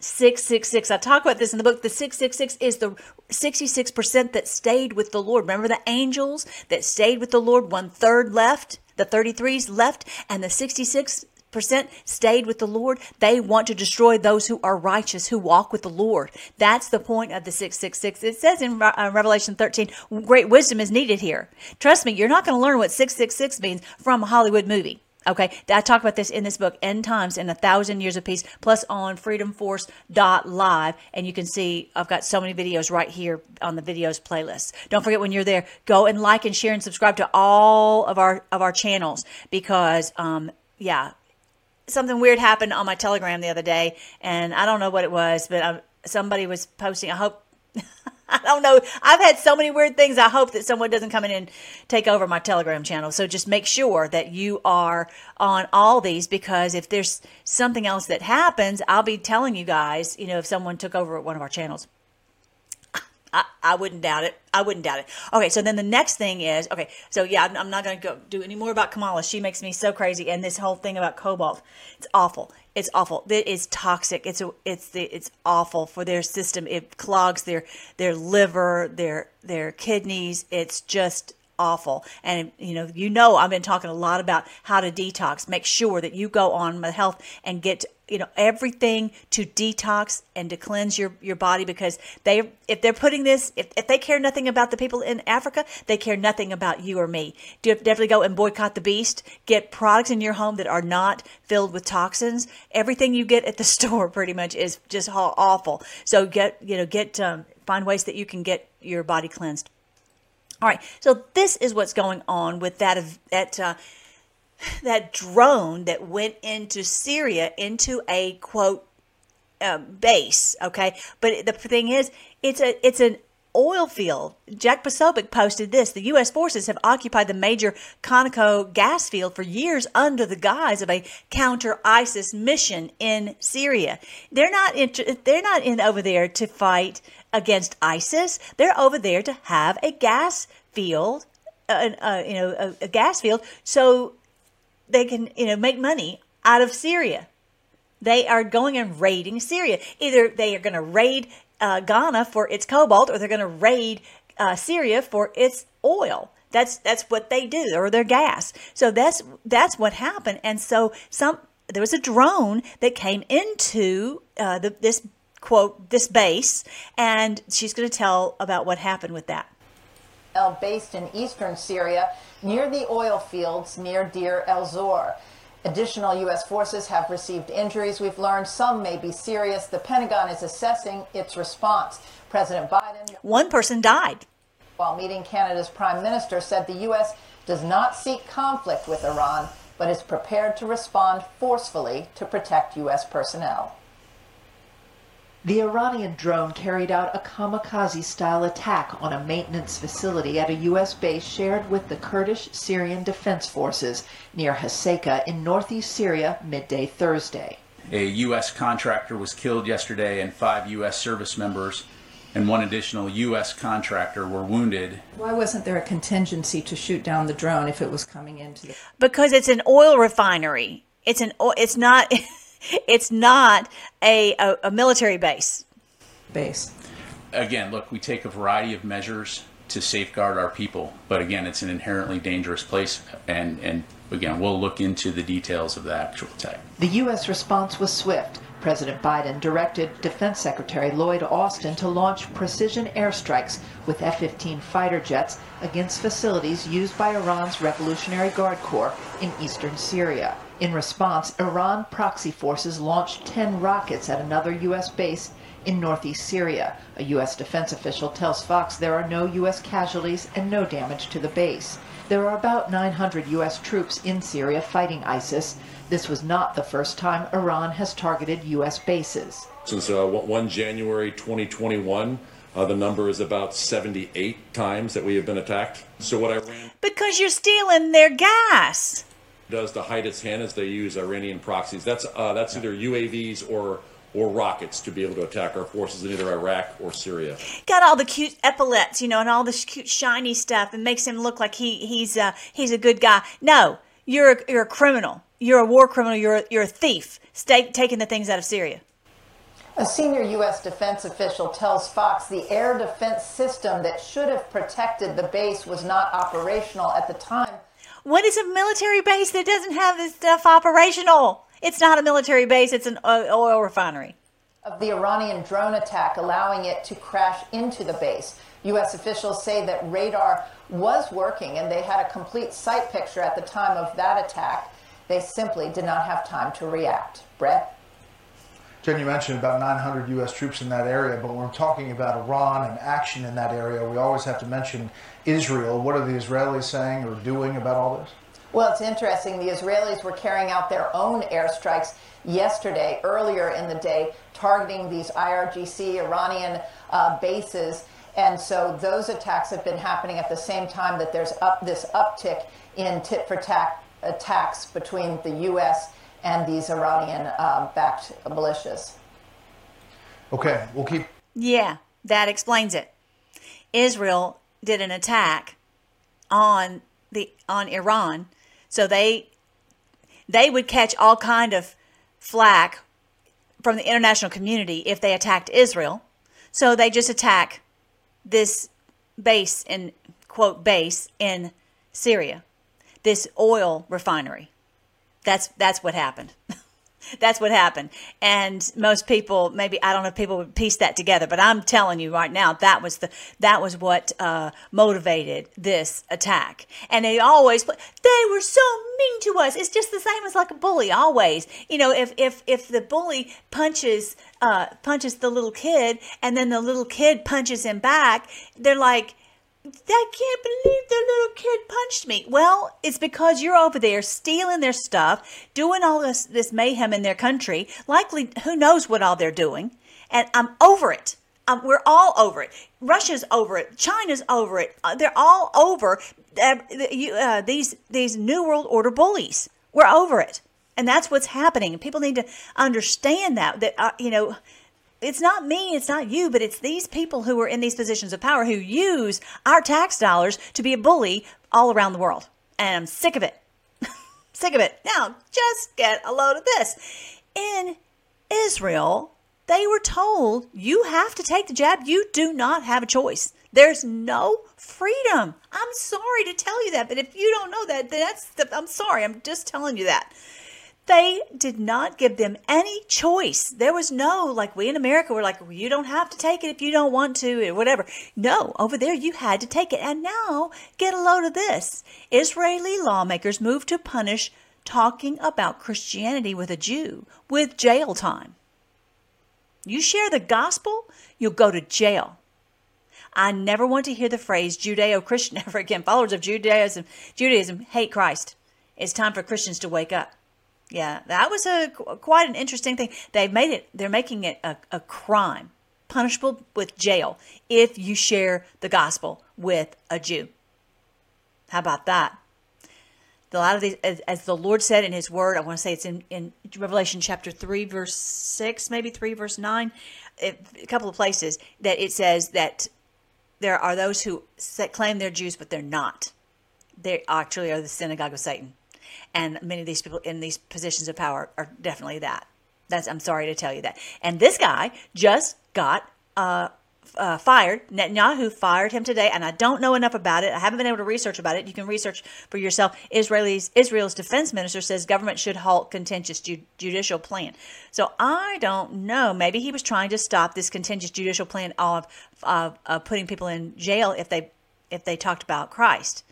666. I talk about this in the book. The 666 is the 66% that stayed with the Lord. Remember the angels that stayed with the Lord? One third left. The 33s left, and the 66 percent stayed with the Lord, they want to destroy those who are righteous, who walk with the Lord. That's the point of the 666. It says in uh, Revelation 13, great wisdom is needed here. Trust me, you're not going to learn what 666 means from a Hollywood movie. Okay, I talk about this in this book, End Times and a Thousand Years of Peace, plus on freedomforce.live. And you can see I've got so many videos right here on the videos playlist. Don't forget when you're there, go and like and share and subscribe to all of our of our channels because um yeah, something weird happened on my Telegram the other day, and I don't know what it was, but I, um, somebody was posting. I hope. I don't know. I've had so many weird things. I hope that someone doesn't come in and take over my Telegram channel. So just make sure that you are on all these because if there's something else that happens, I'll be telling you guys, you know, if someone took over one of our channels. I, I wouldn't doubt it. I wouldn't doubt it. Okay, so then the next thing is okay. So yeah, I'm, I'm not going to go do any more about Kamala. She makes me so crazy, and this whole thing about cobalt, it's awful. It's awful. It is toxic. It's a, it's the it's awful for their system. It clogs their their liver, their their kidneys. It's just awful. And you know, you know, I've been talking a lot about how to detox. Make sure that you go on my health and get you know everything to detox and to cleanse your your body because they if they're putting this if, if they care nothing about the people in africa they care nothing about you or me. Definitely go and boycott the beast? Get products in your home that are not filled with toxins? Everything you get at the store pretty much is just awful. So get you know get um, find ways that you can get your body cleansed all right, so this is what's going on with that that uh, that drone that went into Syria into a quote uh, base. Okay, but the thing is, it's a it's an oil field. Jack Posobiec posted this. The U.S. forces have occupied the major Conoco gas field for years under the guise of a counter ISIS mission in Syria. They're not in, they're not in over there to fight against ISIS. They're over there to have a gas field, uh, uh, you know, a, a gas field, so they can, you know, make money out of Syria. They are going and raiding Syria. Either they are going to raid uh, Ghana for its cobalt, or they're going to raid uh, Syria for its oil. That's that's what they do, or their gas. So that's that's what happened. And so some there was a drone that came into uh, the, this quote this base, and she's going to tell about what happened with that. Based in eastern Syria, near the oil fields near Deir el-Zor. Additional U.S. forces have received injuries. We've learned some may be serious. The Pentagon is assessing its response. President Biden. One person died. While meeting Canada's Prime Minister, said the U.S. does not seek conflict with Iran, but is prepared to respond forcefully to protect U.S. personnel. The Iranian drone carried out a kamikaze style attack on a maintenance facility at a U.S. base shared with the Kurdish Syrian Defense Forces near Hasaka in northeast Syria midday Thursday. A U.S. contractor was killed yesterday, and five U.S. service members and one additional U.S. contractor were wounded. Why wasn't there a contingency to shoot down the drone if it was coming into the because it's an oil refinery. It's an o- it's not it's not a, a, a military base. base? Again, look, we take a variety of measures to safeguard our people, but again, it's an inherently dangerous place, and, and again, we'll look into the details of the actual attack. The U.S. response was swift. President Biden directed Defense Secretary Lloyd Austin to launch precision airstrikes with F 15 fighter jets against facilities used by Iran's Revolutionary Guard Corps in eastern Syria. In response, Iran proxy forces launched 10 rockets at another U.S. base in northeast Syria. A U.S. defense official tells Fox there are no U.S. casualties and no damage to the base. There are about 900 U.S. troops in Syria fighting ISIS. This was not the first time Iran has targeted U.S. bases. Since uh, 1 January 2021, uh, the number is about 78 times that we have been attacked. So what Iran Because you're stealing their gas. Does to hide its hand is they use Iranian proxies. That's uh, that's either UAVs or or rockets to be able to attack our forces in either Iraq or Syria. Got all the cute epaulets, you know, and all this cute shiny stuff, and makes him look like he he's uh, he's a good guy. No, you're a, you're a criminal. You're a war criminal. You're a, you're a thief. Stay, taking the things out of Syria. A senior U.S. defense official tells Fox the air defense system that should have protected the base was not operational at the time. What is a military base that doesn't have this stuff operational? It's not a military base. It's an oil refinery. of the Iranian drone attack, allowing it to crash into the base. U.S. officials say that radar was working and they had a complete sight picture at the time of that attack. They simply did not have time to react. Brett? Jen, you mentioned about 900 U.S. troops in that area, but when we're talking about Iran and action in that area, we always have to mention Israel. What are the Israelis saying or doing about all this? Well, it's interesting. The Israelis were carrying out their own airstrikes yesterday, earlier in the day, targeting these IRGC Iranian uh, bases. And so those attacks have been happening at the same time that there's up this uptick in tit for tat attacks between the U.S. and these Iranian um, backed militias. Okay, we'll keep Yeah, that explains it. Israel did an attack on the on Iran, so they they would catch all kind of flack from the international community if they attacked Israel. So they just attack this base in quote base in Syria, this oil refinery. That's that's what happened. That's what happened. And most people, maybe I don't know if people would piece that together, but I'm telling you right now, that was the that was what uh, motivated this attack. And they always they were so mean to us. It's just the same as like a bully. Always, you know, if if if the bully punches uh, punches the little kid, and then the little kid punches him back, they're like. I can't believe the little kid punched me. Well, it's because you're over there stealing their stuff, doing all this this mayhem in their country. Likely, who knows what all they're doing? And I'm over it. Um, we're all over it. Russia's over it. China's over it. Uh, they're all over uh, you, uh, these these new world order bullies. We're over it, and that's what's happening. People need to understand that that uh, you know it's not me, it's not you, but it's these people who are in these positions of power who use our tax dollars to be a bully all around the world. And I'm sick of it. sick of it. Now, just get a load of this. In Israel, they were told you have to take the jab. You do not have a choice. There's no freedom. I'm sorry to tell you that, but if you don't know that, that's the, I'm sorry. I'm just telling you that. They did not give them any choice. There was no, like we in America were like, well, you don't have to take it if you don't want to, or whatever. No, over there you had to take it. And now, get a load of this. Israeli lawmakers moved to punish talking about Christianity with a Jew with jail time. You share the gospel, you'll go to jail. I never want to hear the phrase Judeo Christian ever again. Followers of Judaism, Judaism hate Christ. It's time for Christians to wake up. Yeah, that was a quite an interesting thing. They've made it. They're making it a, a crime, punishable with jail if you share the gospel with a Jew. How about that? A lot of these, as, as the Lord said in His Word, I want to say it's in, in Revelation chapter three, verse six, maybe three, verse nine, a couple of places that it says that there are those who claim they're Jews, but they're not. They actually are the synagogue of Satan, and many of these people in these positions of power are definitely that. That's I'm sorry to tell you that. And this guy just got uh, uh, fired. Netanyahu fired him today, and I don't know enough about it. I haven't been able to research about it. You can research for yourself. Israel's Israel's defense minister says government should halt contentious ju- judicial plan. So I don't know. Maybe he was trying to stop this contentious judicial plan of of, of putting people in jail if they if they talked about Christ,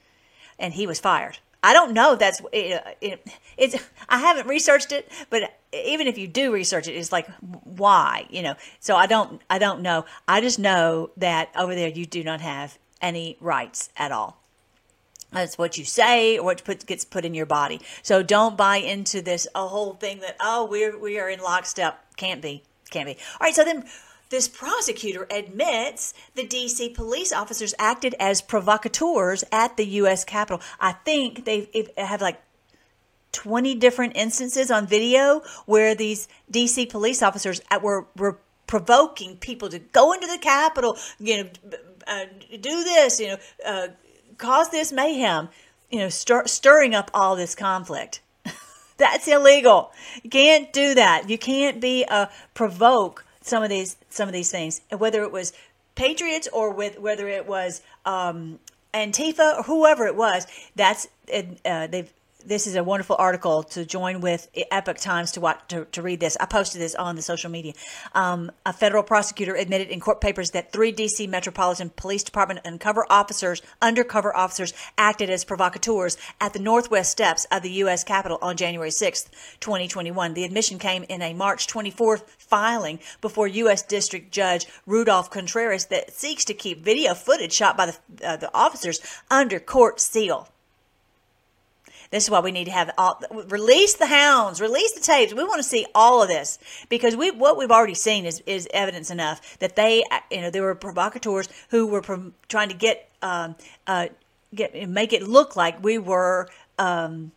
and he was fired. I don't know. If that's it, uh, it, it's. I haven't researched it, but even if you do research it, it's like why, you know. So I don't. I don't know. I just know that over there you do not have any rights at all. That's what you say or what put, gets put in your body. So don't buy into this a whole thing that oh we're we are in lockstep. Can't be. Can't be. All right. So then this prosecutor admits the DC police officers acted as provocateurs at the U.S. Capitol. I think they have like 20 different instances on video where these DC police officers were, were provoking people to go into the Capitol, you know, uh, do this, you know, uh, cause this mayhem, you know, stir, stirring up all this conflict. That's illegal. You can't do that. You can't be a provoke some of these some of these things, whether it was patriots or with whether it was um, Antifa or whoever it was. That's uh, they've this is a wonderful article to join with Epoch Times to watch to, to read this. I posted this on the social media. Um, a federal prosecutor admitted in court papers that three DC Metropolitan Police Department undercover officers, undercover officers, acted as provocateurs at the northwest steps of the U.S. Capitol on January 6, 2021. The admission came in a March 24th filing before U.S. District Judge Rudolph Contreras that seeks to keep video footage shot by the, uh, the officers under court seal. This is why we need to have all release the hounds, release the tapes. We want to see all of this because we what we've already seen is is evidence enough that they you know there were provocateurs who were trying to get um, uh, get make it look like we were. Um,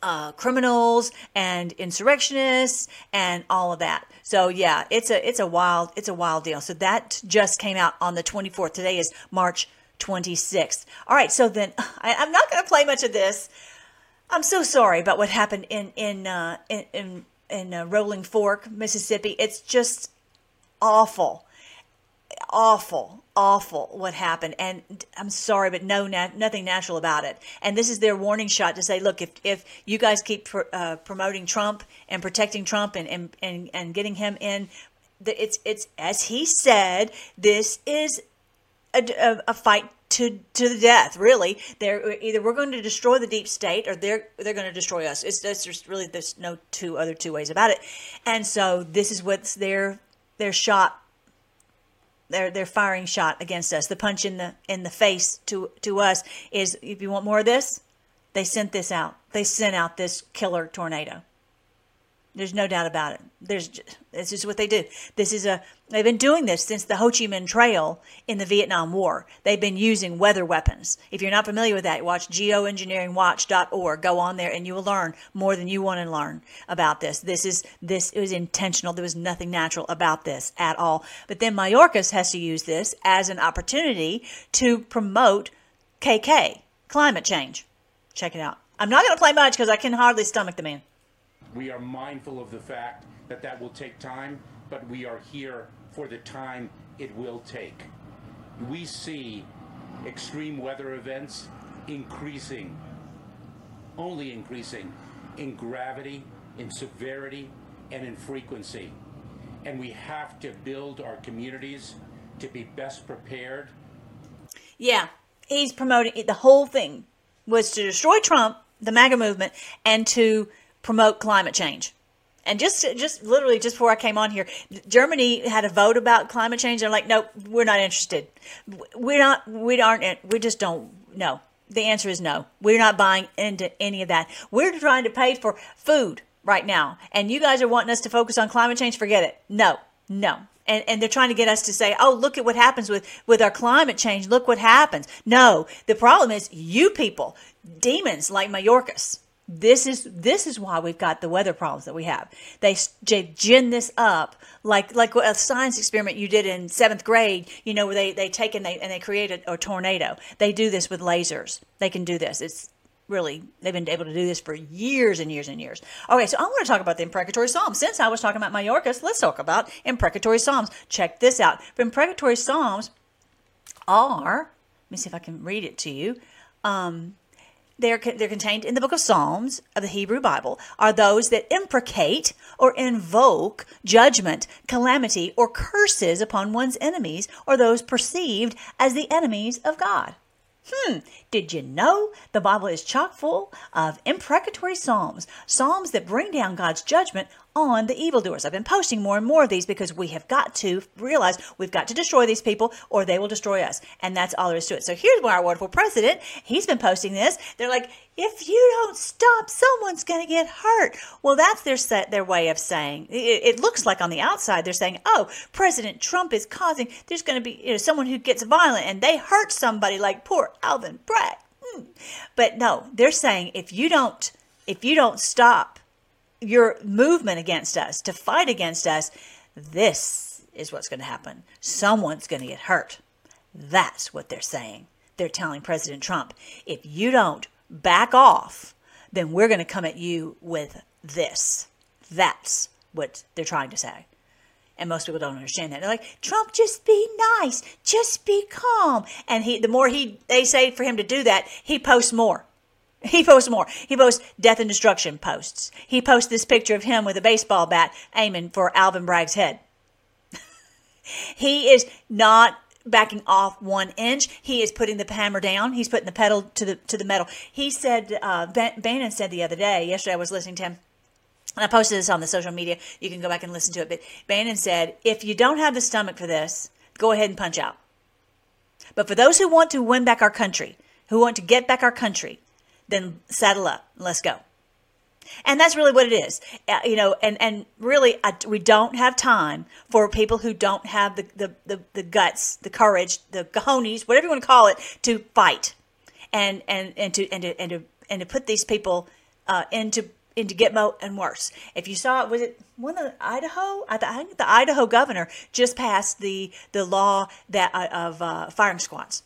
uh, criminals and insurrectionists and all of that. So yeah, it's a it's a wild it's a wild deal. So that just came out on the 24th. Today is March 26th. All right, so then I, am not going to play much of this I'm so sorry about what happened in in uh, in in, in uh, Rolling Fork, Mississippi. It's just awful, awful, awful what happened. And I'm sorry, but no, nothing natural about it. And this is their warning shot to say, look, if if you guys keep pr- uh, promoting Trump and protecting Trump and and and, and getting him in, it's it's as he said, this is a, a, a fight to to the death. Really, they're either we're going to destroy the deep state or they're they're going to destroy us. It's, it's just really there's no two other two ways about it. And so this is what's their their shot. Their their firing shot against us. The punch in the in the face to to us is if you want more of this, they sent this out. They sent out this killer tornado. There's no doubt about it. There's just, this is what they do. This is a they've been doing this since the Ho Chi Minh Trail in the Vietnam War. They've been using weather weapons. If you're not familiar with that, watch geoengineeringwatch.org. Go on there and you will learn more than you want to learn about this. This is this is intentional. There was nothing natural about this at all. But then Mayorkas has to use this as an opportunity to promote KK, climate change. Check it out. I'm not going to play much because I can hardly stomach the man. We are mindful of the fact that that will take time, but we are here for the time it will take. We see extreme weather events increasing, only increasing in gravity, in severity, and in frequency. And we have to build our communities to be best prepared. Yeah, he's promoting it. The whole thing was to destroy Trump, the MAGA movement, and to promote climate change. And just just literally just before I came on here, Germany had a vote about climate change. They're like, nope, we're not interested. We're not. We aren't. We just don't. No. The answer is no. We're not buying into any of that. We're trying to pay for food. right now. And you guys are wanting us to focus on climate change. Forget it. No, no. And, and they're trying to get us to say, oh, look at what happens with, with our climate change. Look what happens. No, the problem is you people, demons like Mayorkas. This is this is why we've got the weather problems that we have. They, they gin this up like like a science experiment you did in seventh grade. You know where they they take and they and they create a, a tornado. They do this with lasers. They can do this. It's really they've been able to do this for years and years and years. Okay, so I want to talk about the imprecatory psalms. Since I was talking about Mayorkas, let's talk about imprecatory psalms. Check this out. The imprecatory psalms are let me see if I can read it to you. Um, they're, they're contained in the book of Psalms of the Hebrew Bible, are those that imprecate or invoke judgment, calamity, or curses upon one's enemies or those perceived as the enemies of God. Hmm, did you know the Bible is chock full of imprecatory psalms, psalms that bring down God's judgment on the evildoers? I've been posting more and more of these because we have got to realize we've got to destroy these people or they will destroy us. And that's all there is to it. So here's where our wonderful president, he's been posting this. They're like, if you don't stop, someone's going to get hurt. Well, that's their set, their way of saying. It, it looks like on the outside they're saying, "Oh, President Trump is causing. There's going to be you know someone who gets violent and they hurt somebody, like poor Alvin Bragg." Hmm. But no, they're saying if you don't, if you don't stop your movement against us to fight against us, this is what's going to happen. Someone's going to get hurt. That's what they're saying. They're telling President Trump, if you don't back off, then we're going to come at you with this. That's what they're trying to say. And most people don't understand that. They're like, Trump, just be nice, just be calm. And he, the more he, they say for him to do that, he posts more. He posts more. He posts death and destruction posts. He posts this picture of him with a baseball bat aiming for Alvin Bragg's head. he is not backing off one inch. He is putting the hammer down. He's putting the pedal to the to the metal. He said, uh, Bannon said the other day. Yesterday, I was listening to him. And I posted this on the social media. You can go back and listen to it. But Bannon said, if you don't have the stomach for this, go ahead and punch out. But for those who want to win back our country, who want to get back our country, then saddle up. Let's go. And that's really what it is, uh, you know. And and really, I, we don't have time for people who don't have the, the the the guts, the courage, the cojones, whatever you want to call it, to fight, and and and to and to and to, and to put these people uh, into into Gitmo and worse. If you saw it, was it one of the Idaho? I think the Idaho governor just passed the the law that uh, of uh, firing squads.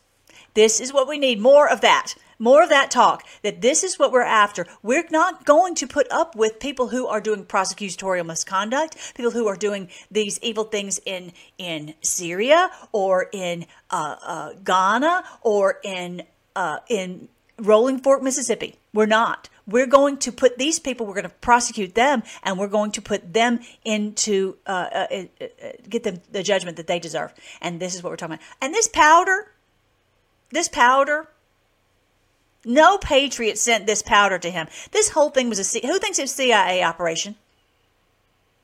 This is what we need more of that. More of that talk that this is what we're after. We're not going to put up with people who are doing prosecutorial misconduct, people who are doing these evil things in in Syria or in uh, uh, Ghana or in uh, in Rolling Fork, Mississippi. We're not. We're going to put these people. We're going to prosecute them, and we're going to put them into uh, uh, uh, get them the judgment that they deserve. And this is what we're talking about. And this powder, this powder. No patriot sent this powder to him. This whole thing was a C- who thinks it's CIA operation?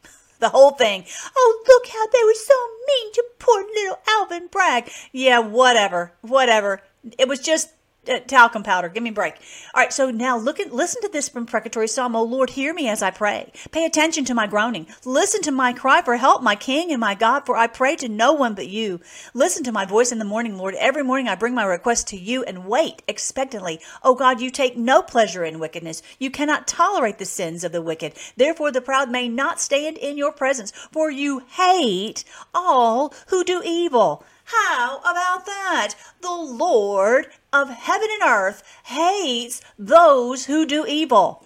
The whole thing. Oh, look how they were so mean to poor little Alvin Bragg. Yeah, whatever, whatever. It was just uh, talcum powder. Give me a break. All right, so now look at listen to this precatory psalm. Oh Lord, hear me as I pray. Pay attention to my groaning. Listen to my cry for help, my King and my God, for I pray to no one but you. Listen to my voice in the morning, Lord. Every morning I bring my request to you and wait expectantly. Oh God, you take no pleasure in wickedness. You cannot tolerate the sins of the wicked. Therefore, the proud may not stand in your presence, for you hate all who do evil. How about that? The Lord of heaven and earth hates those who do evil.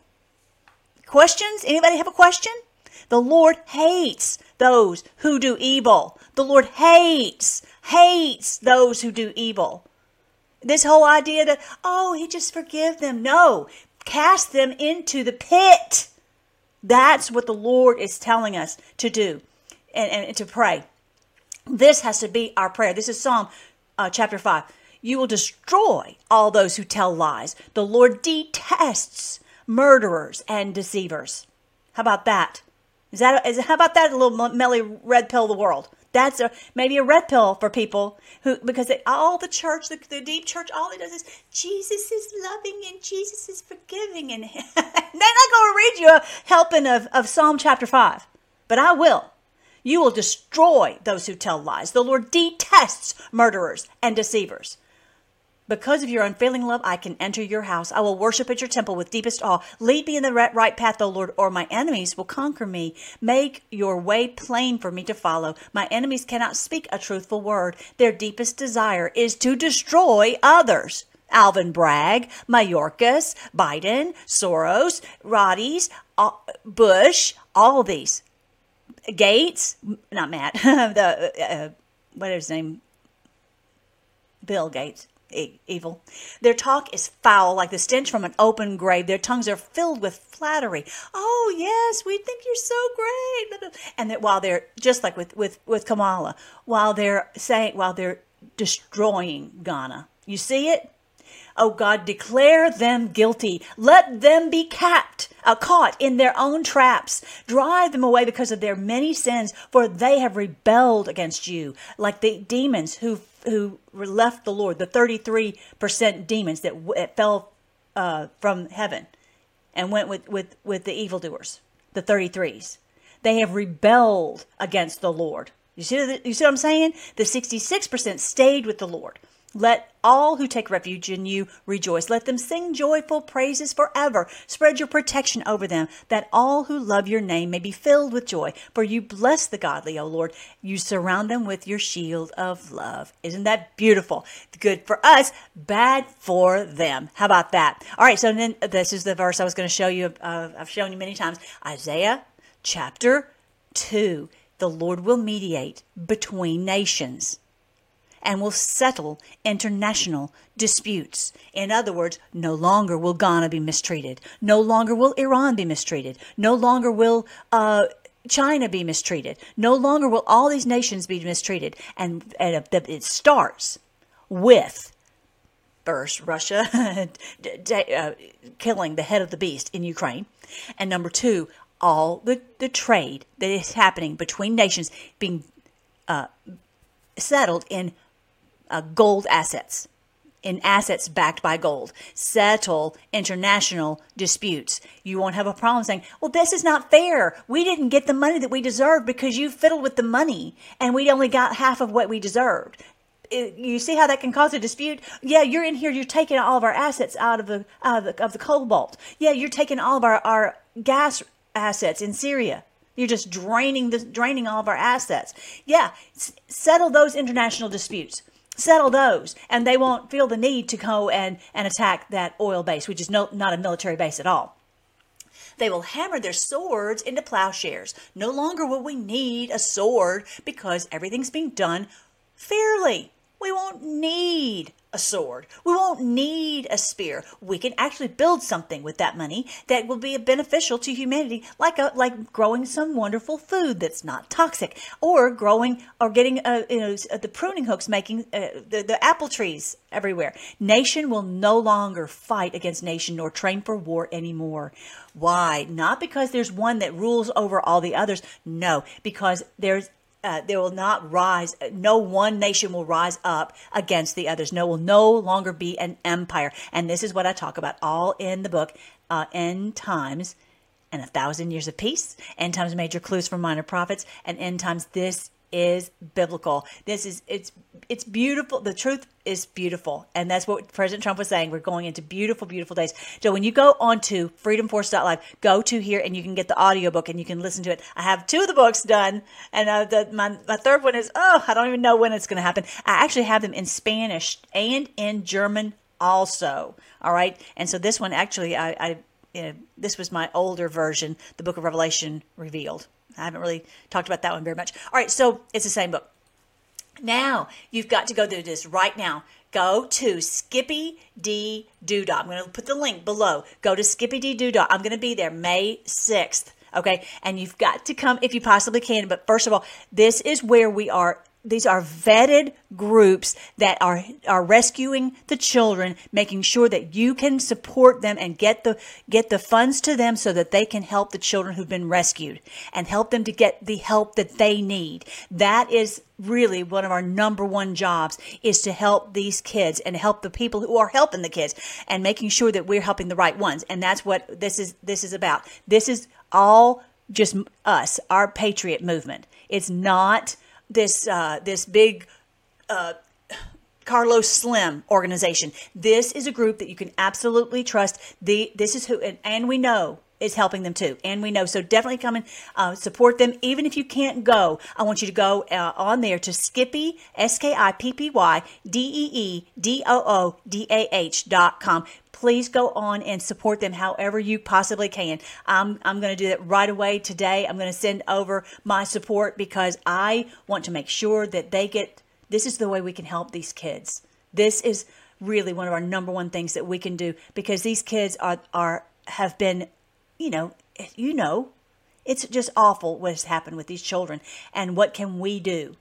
Questions? Anybody have a question? The Lord hates those who do evil. The Lord hates, hates those who do evil. This whole idea that, oh, he just forgive them. No, cast them into the pit. That's what the Lord is telling us to do and, and to pray. This has to be our prayer. This is Psalm uh, chapter 5. You will destroy all those who tell lies. The Lord detests murderers and deceivers. How about that? Is that is how about that a little melly red pill of the world? That's a maybe a red pill for people who because they, all the church, the, the deep church, all it does is Jesus is loving and Jesus is forgiving, and they're not going to read you a helping of, of Psalm chapter five, but I will. You will destroy those who tell lies. The Lord detests murderers and deceivers. Because of your unfailing love, I can enter your house. I will worship at your temple with deepest awe. Lead me in the right path, O Lord, or my enemies will conquer me. Make your way plain for me to follow. My enemies cannot speak a truthful word. Their deepest desire is to destroy others. Alvin Bragg, Mayorkas, Biden, Soros, Roddy's, uh, Bush, all these. Gates, not Matt, the, uh, what is his name? Bill Gates evil. Their talk is foul, like the stench from an open grave. Their tongues are filled with flattery. Oh yes, we think you're so great. And that while they're just like with with with Kamala, while they're saying while they're destroying Ghana, you see it. Oh God, declare them guilty. Let them be capped, uh, caught in their own traps. Drive them away because of their many sins, for they have rebelled against you, like the demons who who left the Lord, the 33% demons that, that fell uh, from heaven and went with, with, with the evildoers, the 33s. They have rebelled against the Lord. You see, you see what I'm saying? The 66% stayed with the Lord. Let all who take refuge in you rejoice. Let them sing joyful praises forever. Spread your protection over them, that all who love your name may be filled with joy. For you bless the godly, O Lord. You surround them with your shield of love. Isn't that beautiful? Good for us, bad for them. How about that? All right, so then this is the verse I was going to show you. Uh, I've shown you many times. Isaiah chapter 2. The Lord will mediate between nations and will settle international disputes. In other words, no longer will Ghana be mistreated. No longer will Iran be mistreated. No longer will uh, China be mistreated. No longer will all these nations be mistreated. And, and it starts with first Russia uh, killing the head of the beast in Ukraine, and number two, all the, the trade that is happening between nations being uh, settled in uh, gold assets in assets backed by gold. Settle international disputes. You won't have a problem saying, well, this is not fair. We didn't get the money that we deserved because you fiddled with the money and we only got half of what we deserved. It, you see how that can cause a dispute? Yeah, you're in here. You're taking all of our assets out of the out of the, of the cobalt. Yeah, you're taking all of our, our gas assets in Syria. You're just draining the draining all of our assets. Yeah, settle those international disputes settle those and they won't feel the need to go and, and attack that oil base, which is no, not a military base at all. They will hammer their swords into plowshares. No longer will we need a sword because everything's being done fairly. We won't need a sword. We won't need a spear. We can actually build something with that money that will be beneficial to humanity, like a, like growing some wonderful food that's not toxic, or growing or getting uh, you know the pruning hooks, making uh, the the apple trees everywhere. Nation will no longer fight against nation nor train for war anymore. Why? Not because there's one that rules over all the others. No, because there's uh, there will not rise, no one nation will rise up against the others. No, will no longer be an empire. And this is what I talk about all in the book, uh, End Times and a Thousand Years of Peace, End Times Major Clues for Minor Prophets, and End Times This is biblical. This is it's it's beautiful. The truth is beautiful, and that's what President Trump was saying. We're going into beautiful, beautiful days. So when you go on to freedomforce.live, go to here and you can get the audiobook and you can listen to it. I have two of the books done, and uh, the, my my third one is oh I don't even know when it's going to happen. I actually have them in Spanish and in German also. All right, and so this one actually I. I you know, this was my older version, the Book of Revelation revealed. I haven't really talked about that one very much. All right, so it's the same book. Now you've got to go through this right now. Go to Skippy Dee Doodah. I'm going to put the link below. Go to Skippy Dee Doodah. I'm going to be there May 6th. Okay. And you've got to come if you possibly can. But first of all, this is where we are these are vetted groups that are are rescuing the children, making sure that you can support them and get the get the funds to them so that they can help the children who've been rescued and help them to get the help that they need. That is really one of our number one jobs is to help these kids and help the people who are helping the kids and making sure that we're helping the right ones. And that's what this is this is about. This is all just us, our patriot movement. It's not this uh, this big uh, Carlos Slim organization. This is a group that you can absolutely trust. The this is who, and, and we know is helping them too, and we know. So definitely come and uh, support them. Even if you can't go, I want you to go uh, on there to Skippy S K I P P Y D E E D O O D A H dot com please go on and support them however you possibly can. I'm, I'm going to do that right away today. I'm going to send over my support because I want to make sure that they get this is the way we can help these kids. This is really one of our number one things that we can do because these kids are, are have been, you know, you know, it's just awful what has happened with these children. And what can we do?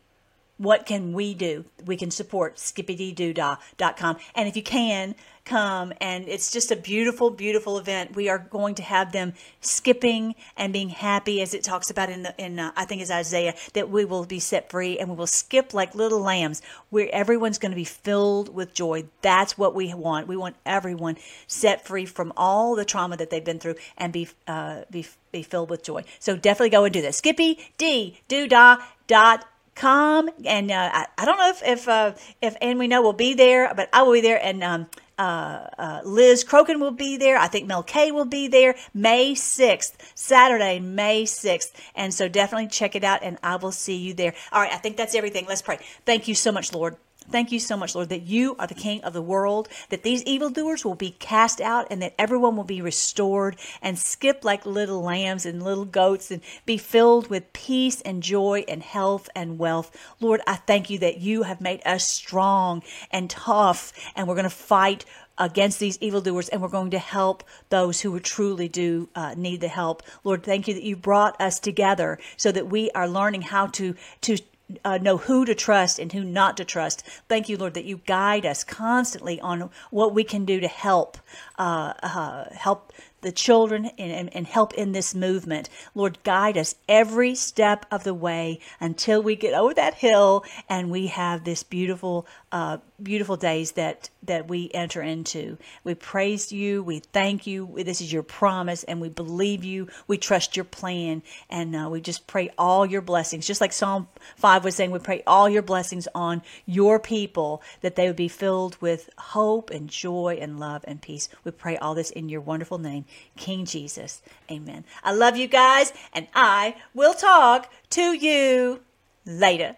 What can we do? We can support skippydoodah.com. And if you can, come. And it's just a beautiful beautiful event. We are going to have them skipping and being happy as it talks about in the in uh, i think it's isaiah that we will be set free and we will skip like little lambs where everyone's going to be filled with joy. That's what we want. We want everyone set free from all the trauma that they've been through and be uh, be be filled with joy. So definitely go and do this skippy dee doodah dot com and uh, I, I don't know if if uh, if and we know will be there but i will be there and um uh, uh, Liz Crokin will be there. I think Mel K will be there May 6th, Saturday, May 6th. And so definitely check it out and I will see you there. All right, I think that's everything. Let's pray. Thank you so much, Lord. Thank you so much, Lord, that you are the King of the world, that these evildoers will be cast out, and that everyone will be restored and skip like little lambs and little goats and be filled with peace and joy and health and wealth. Lord, I thank you that you have made us strong and tough, and we're going to fight against these evildoers and we're going to help those who truly do uh, need the help lord thank you that you brought us together so that we are learning how to to uh, know who to trust and who not to trust. Thank you, Lord, that you guide us constantly on what we can do to help uh, uh, help the children and, and, and, help in this movement. Lord, guide us every step of the way until we get over that hill and we have this beautiful, uh, beautiful days that that we enter into. We praise you. We thank you. This is your promise, and we believe you. We trust your plan, and uh, we just pray all your blessings. Just like Psalm five was saying, we pray all your blessings on your people that they would be filled with hope and joy and love and peace. We pray all this in your wonderful name, King Jesus. Amen. I love you guys, and I will talk to you later.